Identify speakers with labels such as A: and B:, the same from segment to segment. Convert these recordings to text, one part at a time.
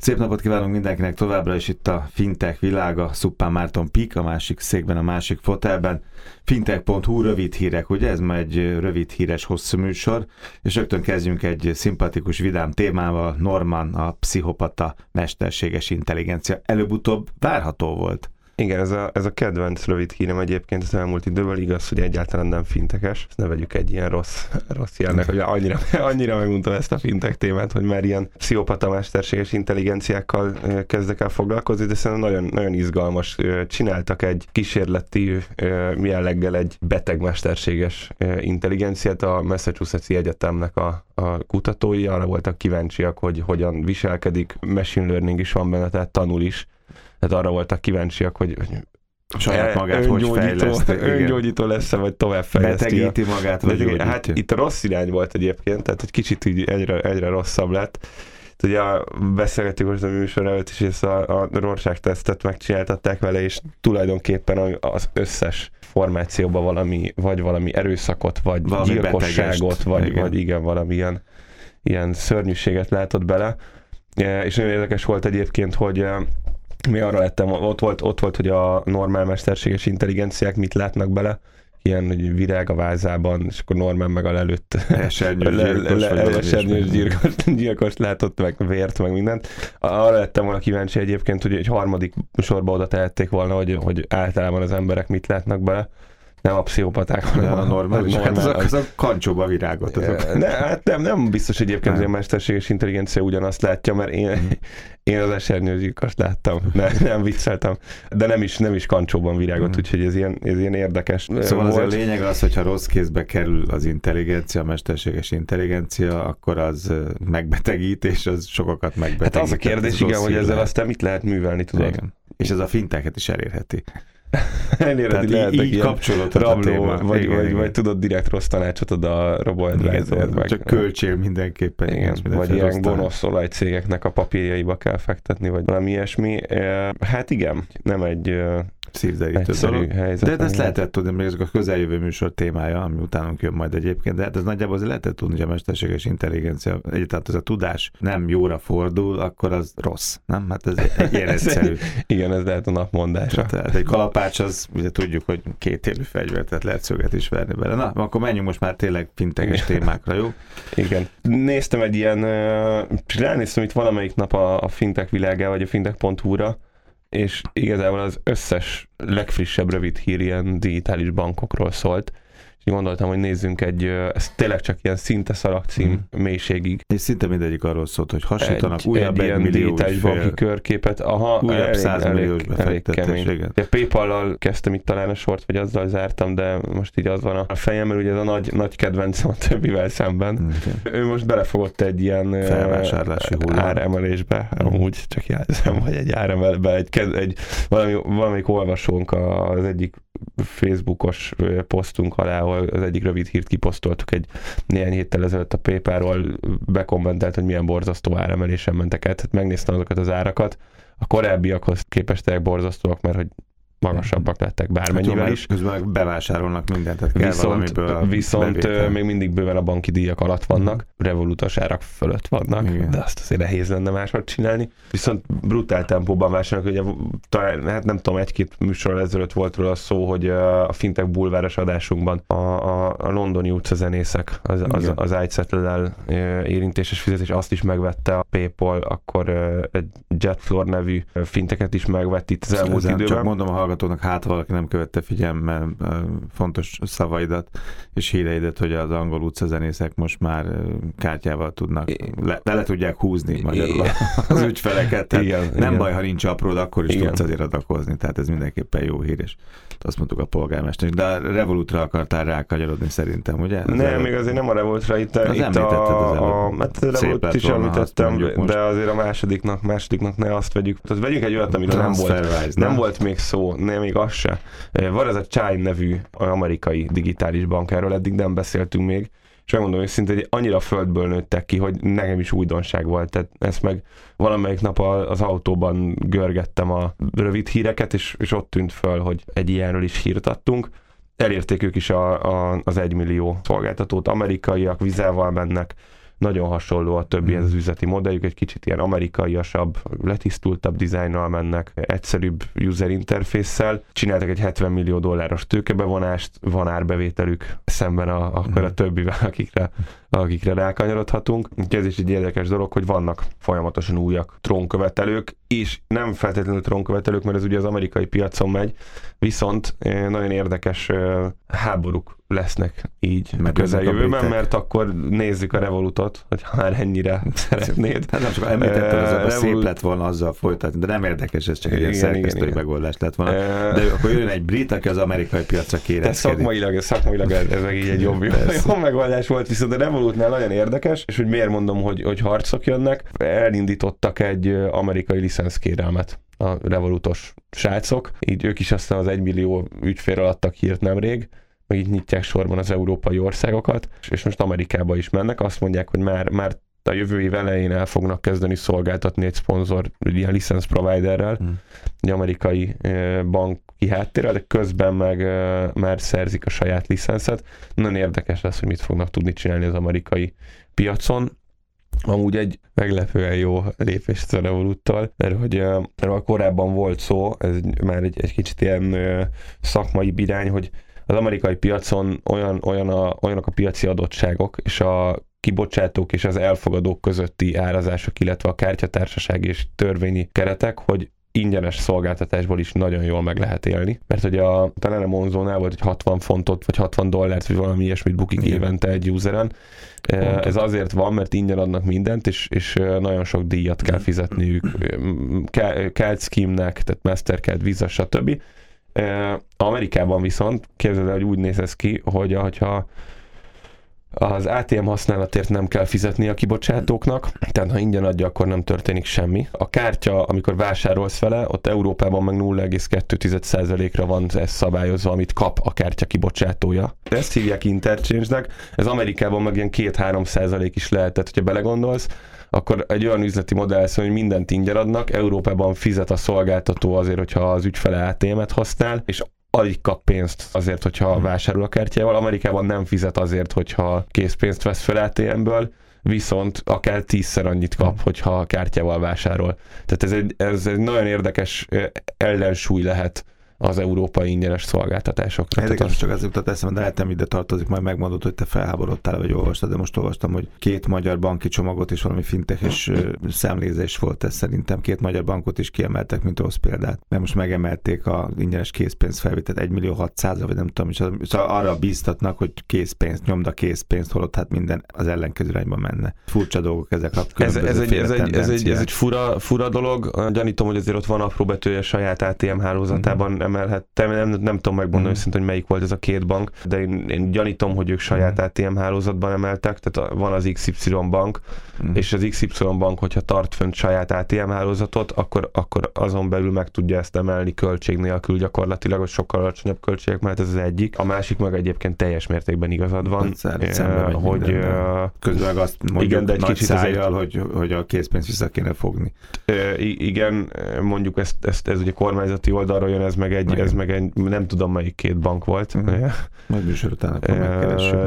A: Szép napot kívánunk mindenkinek továbbra is itt a Fintech világa, Szuppán Márton Pik, a másik székben, a másik fotelben. Fintech.hu rövid hírek, ugye ez már egy rövid híres hosszú műsor, és rögtön kezdjünk egy szimpatikus, vidám témával, Norman, a pszichopata mesterséges intelligencia. Előbb-utóbb várható volt.
B: Igen, ez a, ez a kedvenc rövid hírem egyébként az elmúlt időből igaz, hogy egyáltalán nem fintekes. Ezt ne vegyük egy ilyen rossz, rossz jelnek, hogy annyira, annyira megmondtam ezt a fintek témát, hogy már ilyen pszichopata mesterséges intelligenciákkal kezdek el foglalkozni, de szerintem nagyon, nagyon izgalmas. Csináltak egy kísérleti jelleggel egy beteg mesterséges intelligenciát a Massachusetts Egyetemnek a, a kutatói arra voltak kíváncsiak, hogy hogyan viselkedik, machine learning is van benne, tehát tanul is tehát arra voltak kíváncsiak, hogy,
A: saját magát hogy fejleszti.
B: Öngyógyító lesz-e, vagy tovább fejleszti.
A: Betegíti magát, vagy
B: gyógyítja. Hát itt a rossz irány volt egyébként, tehát egy kicsit így egyre, egyre rosszabb lett. Ugye beszélgettük most a műsor előtt is, és a, a Rorschach tesztet megcsináltatták vele, és tulajdonképpen az összes formációban valami, vagy valami erőszakot, vagy valami gyilkosságot, vagy, igen. vagy igen, valami ilyen, ilyen szörnyűséget látott bele. És nagyon érdekes volt egyébként, hogy mi arra lettem, ott volt, ott volt, hogy a normál mesterséges intelligenciák mit látnak bele, ilyen hogy virág a vázában, és akkor Norman meg a lelőtt esernyős gyilkos, gyilkos látott, meg vért, meg mindent. Arra lettem volna kíváncsi egyébként, hogy egy harmadik sorba oda tehették volna, hogy, hogy általában az emberek mit látnak bele nem a pszichopaták, hanem
A: a normális. Hát az, az a kancsóba virágot.
B: Azok. Ne, hát nem, nem biztos egyébként, hogy a mesterséges intelligencia ugyanazt látja, mert én, mm. Én az esernyőzsíkast láttam, ne, nem vicceltem, de nem is, nem is kancsóban virágot, mm. úgyhogy ez ilyen, ez ilyen érdekes.
A: Szóval volt. az a lényeg az, hogyha rossz kézbe kerül az intelligencia, a mesterséges intelligencia, akkor az megbetegít, és az sokakat megbetegít.
B: Hát az a kérdés, igen, hogy ezzel aztán mit lehet művelni, tudod? Igen.
A: És ez a finteket is elérheti.
B: Tehát így, így kapcsolat rabló, vagy, igen, vagy, igen. vagy, tudod direkt rossz tanácsot ad a robo
A: meg. Csak költsél mindenképpen.
B: Igen, igen vagy ilyen gonosz olajcégeknek a papírjaiba kell fektetni, vagy valami ilyesmi. Hát igen, nem egy
A: szívderítő dolog. Helyzet, de ezt lehetett tudni, még ezek a közeljövő műsor témája, ami utánunk jön majd egyébként, de hát ez nagyjából azért lehetett tudni, hogy a mesterséges intelligencia, egyáltalán ez a tudás nem jóra fordul, akkor az rossz, nem? Hát ez egy ilyen egyszerű.
B: Igen, ez lehet a napmondása.
A: Tehát egy kalapács az, ugye tudjuk, hogy két élő fegyver, tehát lehet szöget is verni bele. Na, akkor menjünk most már tényleg finteges témákra, jó?
B: Igen. Néztem egy ilyen, ránéztem itt valamelyik nap a, a fintech világá, vagy a fintech.hu-ra, és igazából az összes legfrissebb rövid hír ilyen digitális bankokról szólt, és gondoltam, hogy nézzünk egy, ez tényleg csak ilyen szinte szalagcím mm. mélységig.
A: És szinte mindegyik arról szólt, hogy hasonlítanak egy,
B: újabb egy, egy ilyen digitális banki körképet. Aha,
A: újabb elég, 100 milliós elég.
B: Paypal-lal kezdtem itt talán a sort, vagy azzal zártam, de most így az van a fejem, mert ugye ez a nagy, nagy kedvencem a többivel szemben. Okay. Ő most belefogott egy ilyen
A: felvásárlási
B: áremelésbe, mm. amúgy csak jelzem, hogy egy áremelbe, egy, egy valami, valamelyik olvasónk az egyik Facebookos posztunk alá, ahol az egyik rövid hírt kiposztoltuk egy néhány héttel ezelőtt a PayPal-ról, bekommentelt, hogy milyen borzasztó áremelésen mentek el. Tehát megnéztem azokat az árakat, a korábbiakhoz képest borzasztóak, mert hogy magasabbak lettek bármennyivel hát is.
A: Közben bevásárolnak mindent, tehát kell
B: viszont, viszont még mindig bőven a banki díjak alatt vannak, mm. revolutas árak fölött vannak, Igen. de azt azért nehéz lenne máshogy csinálni. Viszont brutál tempóban vásárolnak, ugye talán, hát nem tudom, egy-két műsor ezelőtt volt róla szó, hogy a Fintech bulváros adásunkban a, a, a londoni utcazenészek, az, az, az iSettle-el érintéses fizetés, azt is megvette a PayPal, akkor egy Jetfloor nevű finteket is megvett itt az elmúlt időben.
A: Csak mondom a hallgatónak, hát valaki nem követte figyelme fontos szavaidat és híreidet, hogy az angol utcazenészek most már kártyával tudnak, le, le, le tudják húzni magyarul az ügyfeleket. Tehát igen, nem igen. baj, ha nincs apród, akkor is igen. tudsz azért adakozni, tehát ez mindenképpen jó hír, és azt mondtuk a polgármester. De a Revolutra akartál rákanyarodni szerintem, ugye?
B: Az nem, el... még azért nem a Revolutra, itt, az itt a, a, a, hát is említettem, de azért a másodiknak, másodiknak ne azt vegyük. Tehát vegyünk egy olyat, amiről nem volt, nem volt még szó nem, még az se. Van ez a Chime nevű amerikai digitális bank, erről eddig nem beszéltünk még, és megmondom őszintén, hogy annyira földből nőttek ki, hogy nekem is újdonság volt. Tehát ezt meg valamelyik nap az autóban görgettem a rövid híreket, és, és ott tűnt föl, hogy egy ilyenről is hírt adtunk. Elérték ők is a, a, az egymillió szolgáltatót, amerikaiak vizával mennek, nagyon hasonló a többi mm. az üzleti modelljük, egy kicsit ilyen amerikaiasabb, letisztultabb dizájnnal mennek, egyszerűbb user interfésszel. Csináltak egy 70 millió dolláros tőkebevonást, van árbevételük szemben a, akkor a mm. többivel, akikre, akikre rákanyarodhatunk. Ez is egy érdekes dolog, hogy vannak folyamatosan újak trónkövetelők, és nem feltétlenül trónkövetelők, mert ez ugye az amerikai piacon megy, viszont eh, nagyon érdekes eh, háborúk lesznek így Meg közeljövőben, mert akkor nézzük a Revolutot, hogy már ennyire szeretnéd.
A: Hát nem csak említettem, uh, Revolut... szép lett volna azzal folytatni, de nem érdekes, ez csak egy ilyen szerkesztői megoldás lett volna. De akkor jön egy brit, aki az amerikai piacra kérezkedik.
B: Szakmailag, szakmailag ez, ez meg így egy jobb, jobb megoldás volt, viszont a Revolutnál nagyon érdekes, és hogy miért mondom, hogy, hogy harcok jönnek, elindítottak egy amerikai licenszkérelmet a revolutos srácok, így ők is aztán az egymillió ügyfél adtak hírt nemrég, meg így nyitják sorban az európai országokat, és most Amerikába is mennek, azt mondják, hogy már, már a jövő év elején el fognak kezdeni szolgáltatni egy szponzor, egy ilyen license providerrel, hmm. egy amerikai banki háttérrel, de közben meg már szerzik a saját licenszet. Nagyon érdekes lesz, hogy mit fognak tudni csinálni az amerikai piacon. Amúgy egy meglepően jó lépés a Revoluttal, mert hogy erről korábban volt szó, ez már egy, egy kicsit ilyen szakmai birány, hogy az amerikai piacon olyan, olyan a, olyanok a piaci adottságok, és a kibocsátók és az elfogadók közötti árazások, illetve a kártyatársaság és törvényi keretek, hogy ingyenes szolgáltatásból is nagyon jól meg lehet élni, mert hogy a, talán a Monzónál volt, hogy 60 fontot, vagy 60 dollárt, vagy valami ilyesmit bukik Igen. évente egy useren. Pontot. Ez azért van, mert ingyen adnak mindent, és, és nagyon sok díjat kell fizetniük. Card Scheme-nek, tehát Mastercard, Visa, stb. Amerikában viszont képzeld el, hogy úgy néz ez ki, hogy ha az ATM használatért nem kell fizetni a kibocsátóknak, tehát ha ingyen adja, akkor nem történik semmi. A kártya, amikor vásárolsz vele, ott Európában meg 0,2%-ra van ez szabályozva, amit kap a kártya kibocsátója. Ezt hívják interchange-nek, ez Amerikában meg ilyen 2-3% is lehet, tehát hogyha belegondolsz, akkor egy olyan üzleti modell lesz, hogy mindent ingyen adnak, Európában fizet a szolgáltató azért, hogyha az ügyfele ATM-et használ, és alig kap pénzt azért, hogyha hmm. vásárol a kártyával. Amerikában nem fizet azért, hogyha készpénzt vesz fel ATM-ből, viszont akár tízszer annyit kap, hmm. hogyha a kártyával vásárol. Tehát ez egy, ez egy nagyon érdekes ellensúly lehet az európai ingyenes szolgáltatásokra.
A: Érdekes, csak az jutott eszembe, de lehet ide tartozik, majd megmondod, hogy te felháborodtál, vagy olvastad, de most olvastam, hogy két magyar banki csomagot és valami finteches szemlézés volt ez szerintem. Két magyar bankot is kiemeltek, mint rossz példát, mert most megemelték a ingyenes készpénz felvételt 1 millió 600 vagy nem tudom, és szóval arra bíztatnak, hogy készpénzt, nyomda készpénzt, holott hát minden az ellenkező irányba menne. Furcsa dolgok ezek a
B: ez, ez, egy, ez, egy, ez, egy, ez egy fura, fura dolog. Gyanítom, hogy azért ott van apró betűje saját ATM hálózatában, mm emelhettem, nem, nem tudom megmondani mm. hogy melyik volt ez a két bank, de én, én gyanítom, hogy ők saját mm. ATM hálózatban emeltek, tehát van az XY bank, mm. és az XY bank, hogyha tart fönt saját ATM hálózatot, akkor, akkor azon belül meg tudja ezt emelni költség nélkül gyakorlatilag, hogy sokkal alacsonyabb költségek mert ez az egyik. A másik meg egyébként teljes mértékben igazad van,
A: hát, hogy közben azt mondjuk igen, de egy kicsit szájjal, hogy, hogy a készpénzt vissza kéne fogni.
B: Igen, mondjuk ezt, ezt, ez ugye kormányzati oldalról jön, ez meg egy meg ez meg egy, nem tudom melyik két bank volt. Mm.
A: Majd műsor után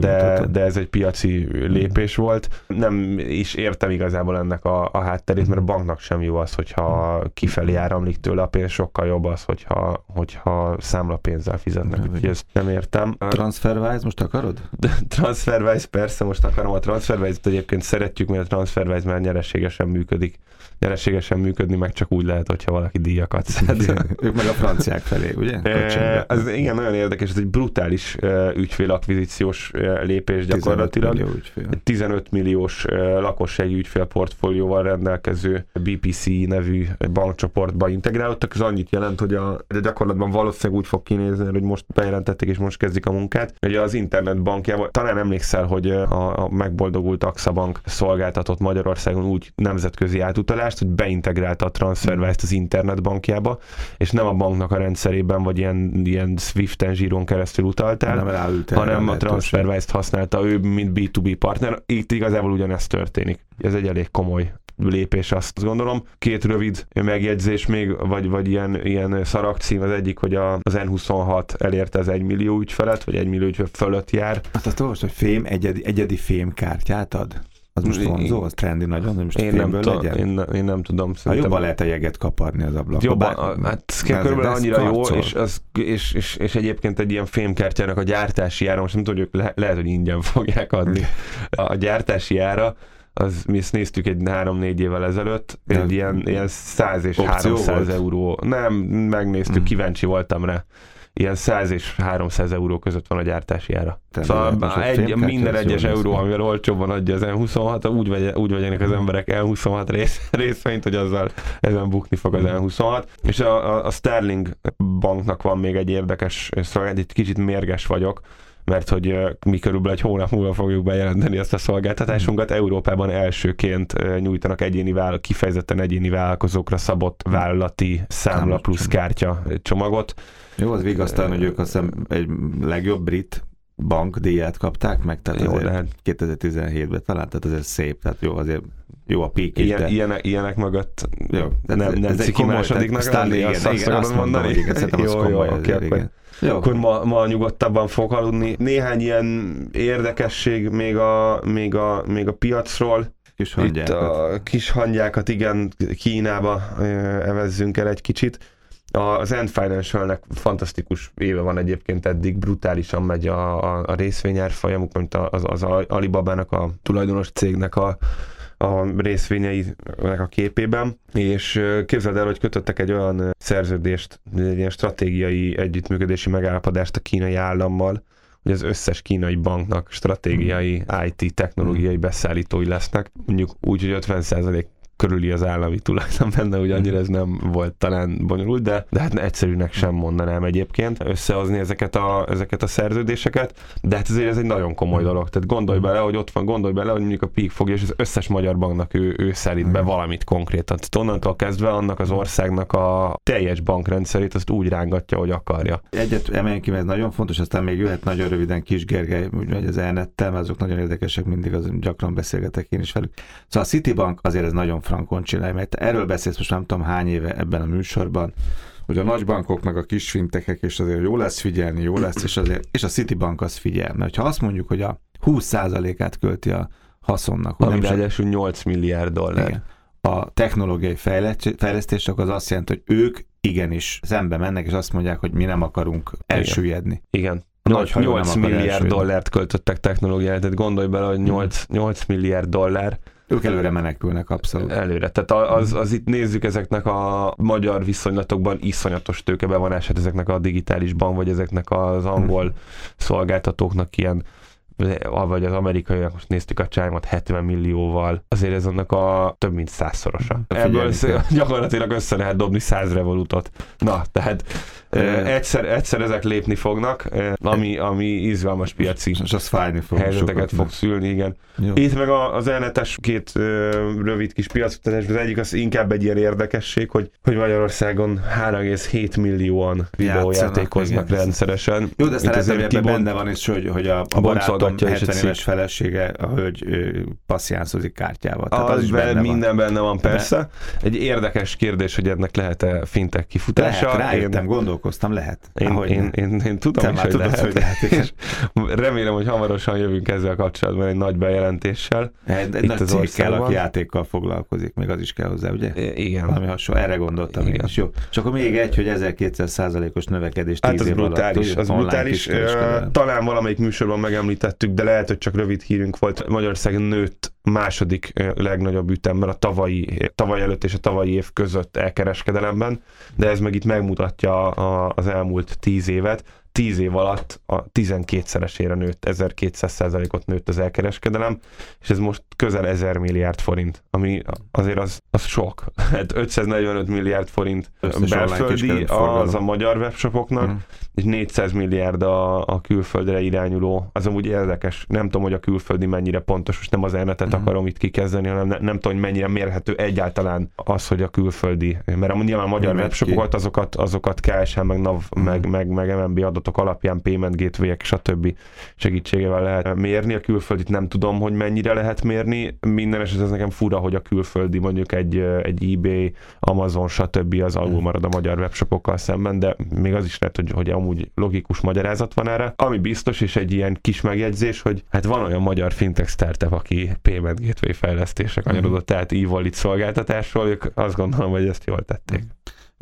B: de, de ez egy piaci lépés mm. volt. Nem is értem igazából ennek a, a hátterét, mert a banknak sem jó az, hogyha kifelé áramlik tőle a pénz, sokkal jobb az, hogyha, hogyha számlapénzzel fizetnek. Úgyhogy ezt nem értem.
A: Transferwise most akarod?
B: Transferwise persze most akarom. A Transferwise-t egyébként szeretjük, mert a Transferwise már nyereségesen működik nyereségesen működni, meg csak úgy lehet, hogyha valaki díjakat szed.
A: ők meg a franciák felé, ugye?
B: E, ez igen, nagyon érdekes, ez egy brutális uh, ügyfélakvizíciós lépés gyakorlatilag. 15 millió ügyfél. 15 milliós uh, lakossági ügyfélportfólióval rendelkező BPC nevű bankcsoportba integrálódtak. Ez annyit jelent, hogy a, de gyakorlatban valószínűleg úgy fog kinézni, hogy most bejelentették és most kezdik a munkát. Ugye az internet bankjában, talán emlékszel, hogy a, a megboldogult AXA Bank szolgáltatott Magyarországon úgy nemzetközi átutalást, hogy beintegrálta a TransferWise-t az internetbankjába, és nem a banknak a rendszerében, vagy ilyen, ilyen Swift-en zsíron keresztül utaltál, nem hanem a TransferWise-t használta ő, mint B2B partner. Itt igazából ugyanezt történik. Ez egy elég komoly lépés, azt gondolom. Két rövid megjegyzés még, vagy, vagy ilyen, ilyen szarakcím, az egyik, hogy a, az N26 elérte az 1 millió ügyfelet, vagy 1 millió ügyfel fölött jár.
A: Hát azt olvasod, hogy fém, egyedi, egyedi fémkártyát ad? Az most vonzó, az trendi nagyon, hogy most
B: én nem, tudom,
A: legyen?
B: én, ne- én nem tudom.
A: Ha
B: Szerintem
A: jobban lehet a jeget kaparni az ablakba.
B: Jobban,
A: bár-
B: hát körülbelül annyira jó, és, az, és, és, és, egyébként egy ilyen fémkártyának a gyártási ára, most nem tudjuk, le, lehet, hogy ingyen fogják adni. A, gyártási ára, az, mi ezt néztük egy 3-4 évvel ezelőtt,
A: De-
B: egy ilyen, ilyen 100 és
A: Opció
B: 300
A: volt?
B: euró. Nem, megnéztük,
A: Mm.
B: kíváncsi voltam rá. Ilyen 100 és 300 euró között van a gyártási ára.
A: Tehát
B: Szóval
A: a
B: egy, minden egyes euró,
A: ki.
B: amivel olcsóbban adja az M26, úgy, vegy, úgy vegyenek az emberek M26 rész, részvényt, hogy azzal ezen bukni fog az M26. És a, a, a Sterling banknak van még egy érdekes szolgálat, egy kicsit mérges vagyok, mert hogy mi körülbelül egy hónap múlva fogjuk bejelenteni ezt a szolgáltatásunkat. Európában elsőként nyújtanak egyéni vállal, kifejezetten egyéni vállalkozókra szabott vállalati számla plusz kártya csomagot.
A: Jó, az vigasztalán, hogy ők azt hiszem egy legjobb brit bankdíját kapták meg, tehát
B: Jó,
A: azért
B: hát
A: 2017-ben talán, tehát azért szép, tehát jó, azért jó a pík is,
B: ilyen,
A: de...
B: ilyenek, ilyenek mögött
A: Jó,
B: nem, nem
A: ez egy komoly-
B: másodiknak lenni,
A: igen,
B: azt,
A: igen,
B: azt
A: mondom,
B: mondani?
A: hogy igen, szerintem az
B: jó,
A: komoly
B: jó,
A: azért,
B: akkor,
A: igen. Jó,
B: akkor ma, ma nyugodtabban fog aludni. Néhány ilyen érdekesség még a, még a, még a piacról.
A: kis
B: Itt
A: hangyákat.
B: a kis hangyákat, igen, Kínába evezzünk el egy kicsit. Az End Financialnek fantasztikus éve van egyébként eddig, brutálisan megy a, a, a részvényárfolyamuk, mint az, az Alibabának, a tulajdonos cégnek a, a részvényeinek a képében, és képzeld el, hogy kötöttek egy olyan szerződést, egy ilyen stratégiai együttműködési megállapodást a kínai állammal, hogy az összes kínai banknak stratégiai IT technológiai beszállítói lesznek, mondjuk úgy, hogy 50% körüli az állami tulajdon benne, hogy annyira ez nem volt talán bonyolult, de, de hát egyszerűnek sem mondanám egyébként összehozni ezeket a, ezeket a szerződéseket, de hát azért ez egy nagyon komoly dolog. Tehát gondolj bele, hogy ott van, gondolj bele, hogy mondjuk a PIK fogja, és az összes magyar banknak ő, ő szállít be valamit konkrétan. Tehát onnantól kezdve annak az országnak a teljes bankrendszerét azt úgy rángatja, hogy akarja.
A: Egyet emeljünk ki, mert ez nagyon fontos, aztán még jöhet nagyon röviden Kis Gergely, úgyhogy az elnettel, mert azok nagyon érdekesek, mindig az gyakran beszélgetek én is velük. Szóval a Citibank azért ez nagyon frankon csinálja, mert erről beszélsz most nem tudom hány éve ebben a műsorban, hogy a nagybankok meg a kis fintekek, és azért jó lesz figyelni, jó lesz, és, azért, és a Citibank az figyel. Mert ha azt mondjuk, hogy a 20%-át költi a haszonnak,
B: Ami ráadásul 8 milliárd dollár.
A: igen. A technológiai fejlett- fejlesztés akkor az azt jelenti, hogy ők igenis szembe mennek, és azt mondják, hogy mi nem akarunk elsüllyedni.
B: Igen.
A: Nagy
B: 8,
A: hajó nem
B: 8
A: akar
B: milliárd
A: elsüllyedni.
B: dollárt költöttek technológiára, tehát gondolj bele, hogy 8, 8 milliárd dollár
A: Ők előre menekülnek abszolút.
B: előre. Tehát az, az itt nézzük ezeknek a magyar viszonylatokban iszonyatos tőkebevonását ezeknek a digitálisban, vagy ezeknek az angol szolgáltatóknak ilyen vagy az amerikaiak, most néztük a csájmat 70 millióval, azért ez annak a több mint százszorosa. Ebből gyakorlatilag össze lehet dobni száz revolutot. Na, tehát eh, egyszer, egyszer ezek lépni fognak, ami, ami izgalmas piaci
A: És az fájni fog.
B: helyzeteket fog szülni, igen.
A: Jó.
B: Itt meg az elnetes két rövid kis piacutatás, az egyik az inkább egy ilyen érdekesség, hogy, hogy Magyarországon 3,7 millióan videójátékoznak
A: igen.
B: rendszeresen.
A: Jó, de aztán lehet, hogy benne van is, hogy, hogy a, a barátom
B: boncolgatja is a
A: 70 éves felesége, a hölgy ö, passzjánszozik kártyával. Tehát az,
B: az
A: is
B: be,
A: benne
B: minden
A: van.
B: benne van, persze. Egy érdekes kérdés, hogy ennek lehet-e fintek kifutása.
A: Lehet, rájöttem,
B: én,
A: gondolkoztam, lehet.
B: én,
A: Ahogy
B: én, én, én, tudom
A: Te
B: is,
A: már
B: hogy
A: tudod,
B: lehet.
A: hogy lehet.
B: És remélem, hogy hamarosan jövünk ezzel kapcsolatban egy nagy bejelentéssel.
A: Egy, egy nagy
B: az
A: cég kell, aki játékkal foglalkozik, még az is kell hozzá, ugye?
B: I- Igen.
A: Valami hasonló, erre gondoltam én
B: Igen.
A: is. Jó. És akkor még egy, hogy 1200%-os növekedés 10
B: Hát az
A: év
B: brutális,
A: alatt.
B: az brutális. Talán valamelyik műsorban megemlítettük, de lehet, hogy csak rövid hírünk volt. Magyarország nőtt második legnagyobb ütemben a tavalyi, tavaly előtt és a tavalyi év között elkereskedelemben, de ez meg itt megmutatja a, az elmúlt tíz évet. Tíz év alatt a 12-szeresére nőtt, 1200 ot nőtt az elkereskedelem, és ez most közel 1000 milliárd forint, ami azért az, az sok. Hát 545 milliárd forint
A: Összes
B: belföldi, az a magyar webshopoknak,
A: Mhm.
B: és 400 milliárd a, a külföldre irányuló. Az amúgy érdekes. Nem tudom, hogy a külföldi mennyire pontos, most nem az elnetet
A: Mhm.
B: akarom itt kikezdeni, hanem ne, nem tudom, hogy mennyire mérhető egyáltalán az, hogy a külföldi. Mert amúgy nyilván a magyar webshopokat, azokat, azokat KSH, meg NAV,
A: Mhm.
B: meg, meg, meg MNB adatok alapján payment gateway-ek, stb. segítségével lehet mérni. A külföldit nem tudom, hogy mennyire lehet mérni. Minden esetben ez nekem fura, hogy a külföldi mondjuk egy, egy eBay, Amazon, stb. az alul marad a magyar webshopokkal szemben, de még az is lehet, hogy, hogy amúgy logikus magyarázat van erre. Ami biztos, és egy ilyen kis megjegyzés, hogy hát van olyan magyar fintech startup, aki payment gateway fejlesztésre kanyarodott, tehát e-wallet szolgáltatásról, ők azt gondolom, hogy ezt jól tették.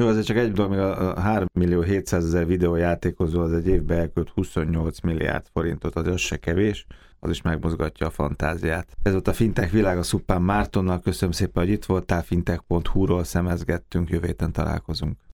A: Jó, azért csak egy dolog, még a 3 millió 700 ezer videójátékozó az egy évben elkölt 28 milliárd forintot, az, se kevés, az is megmozgatja a fantáziát. Ez volt a Fintech világ a Szuppán Mártonnal, köszönöm szépen, hogy itt voltál, fintech.hu-ról szemezgettünk, jövő héten találkozunk.